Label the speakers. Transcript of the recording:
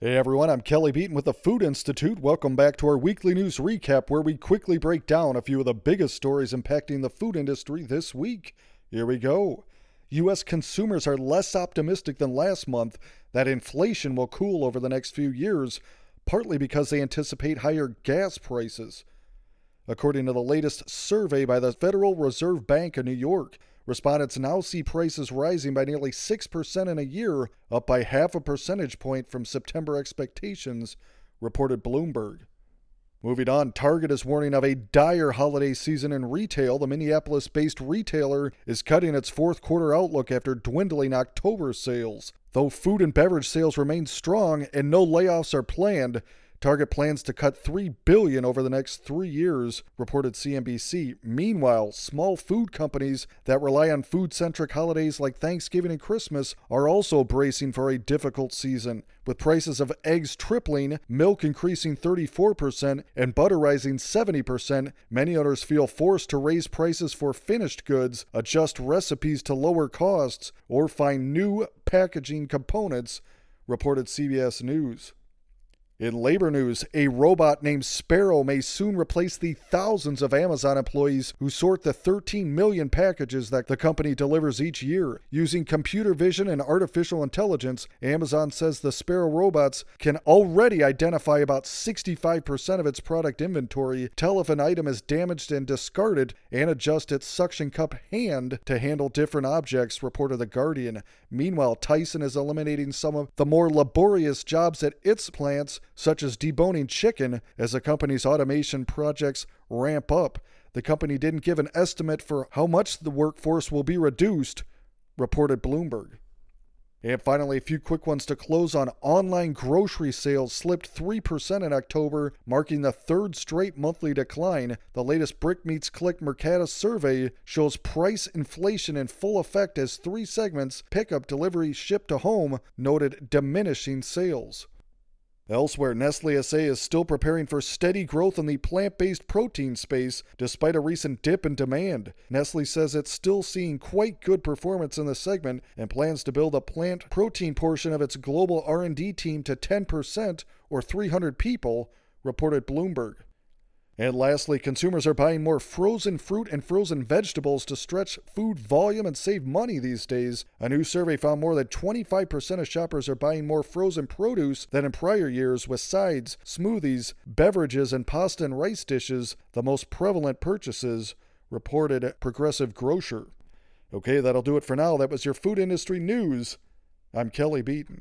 Speaker 1: Hey everyone, I'm Kelly Beaton with the Food Institute. Welcome back to our weekly news recap where we quickly break down a few of the biggest stories impacting the food industry this week. Here we go. U.S. consumers are less optimistic than last month that inflation will cool over the next few years, partly because they anticipate higher gas prices. According to the latest survey by the Federal Reserve Bank of New York, Respondents now see prices rising by nearly 6% in a year, up by half a percentage point from September expectations, reported Bloomberg. Moving on, Target is warning of a dire holiday season in retail. The Minneapolis based retailer is cutting its fourth quarter outlook after dwindling October sales. Though food and beverage sales remain strong and no layoffs are planned, Target plans to cut 3 billion over the next 3 years, reported CNBC. Meanwhile, small food companies that rely on food-centric holidays like Thanksgiving and Christmas are also bracing for a difficult season. With prices of eggs tripling, milk increasing 34%, and butter rising 70%, many owners feel forced to raise prices for finished goods, adjust recipes to lower costs, or find new packaging components, reported CBS News. In labor news, a robot named Sparrow may soon replace the thousands of Amazon employees who sort the 13 million packages that the company delivers each year. Using computer vision and artificial intelligence, Amazon says the Sparrow robots can already identify about 65% of its product inventory, tell if an item is damaged and discarded, and adjust its suction cup hand to handle different objects, reported The Guardian. Meanwhile, Tyson is eliminating some of the more laborious jobs at its plants such as deboning chicken, as the company's automation projects ramp up. The company didn't give an estimate for how much the workforce will be reduced, reported Bloomberg. And finally, a few quick ones to close on. Online grocery sales slipped 3% in October, marking the third straight monthly decline. The latest Brick Meets Click Mercatus survey shows price inflation in full effect as three segments pickup, delivery, ship to home noted diminishing sales. Elsewhere, Nestle SA is still preparing for steady growth in the plant based protein space despite a recent dip in demand. Nestle says it's still seeing quite good performance in the segment and plans to build a plant protein portion of its global R&D team to 10% or 300 people, reported Bloomberg. And lastly, consumers are buying more frozen fruit and frozen vegetables to stretch food volume and save money these days. A new survey found more than 25% of shoppers are buying more frozen produce than in prior years, with sides, smoothies, beverages, and pasta and rice dishes the most prevalent purchases, reported Progressive Grocer. Okay, that'll do it for now. That was your food industry news. I'm Kelly Beaton.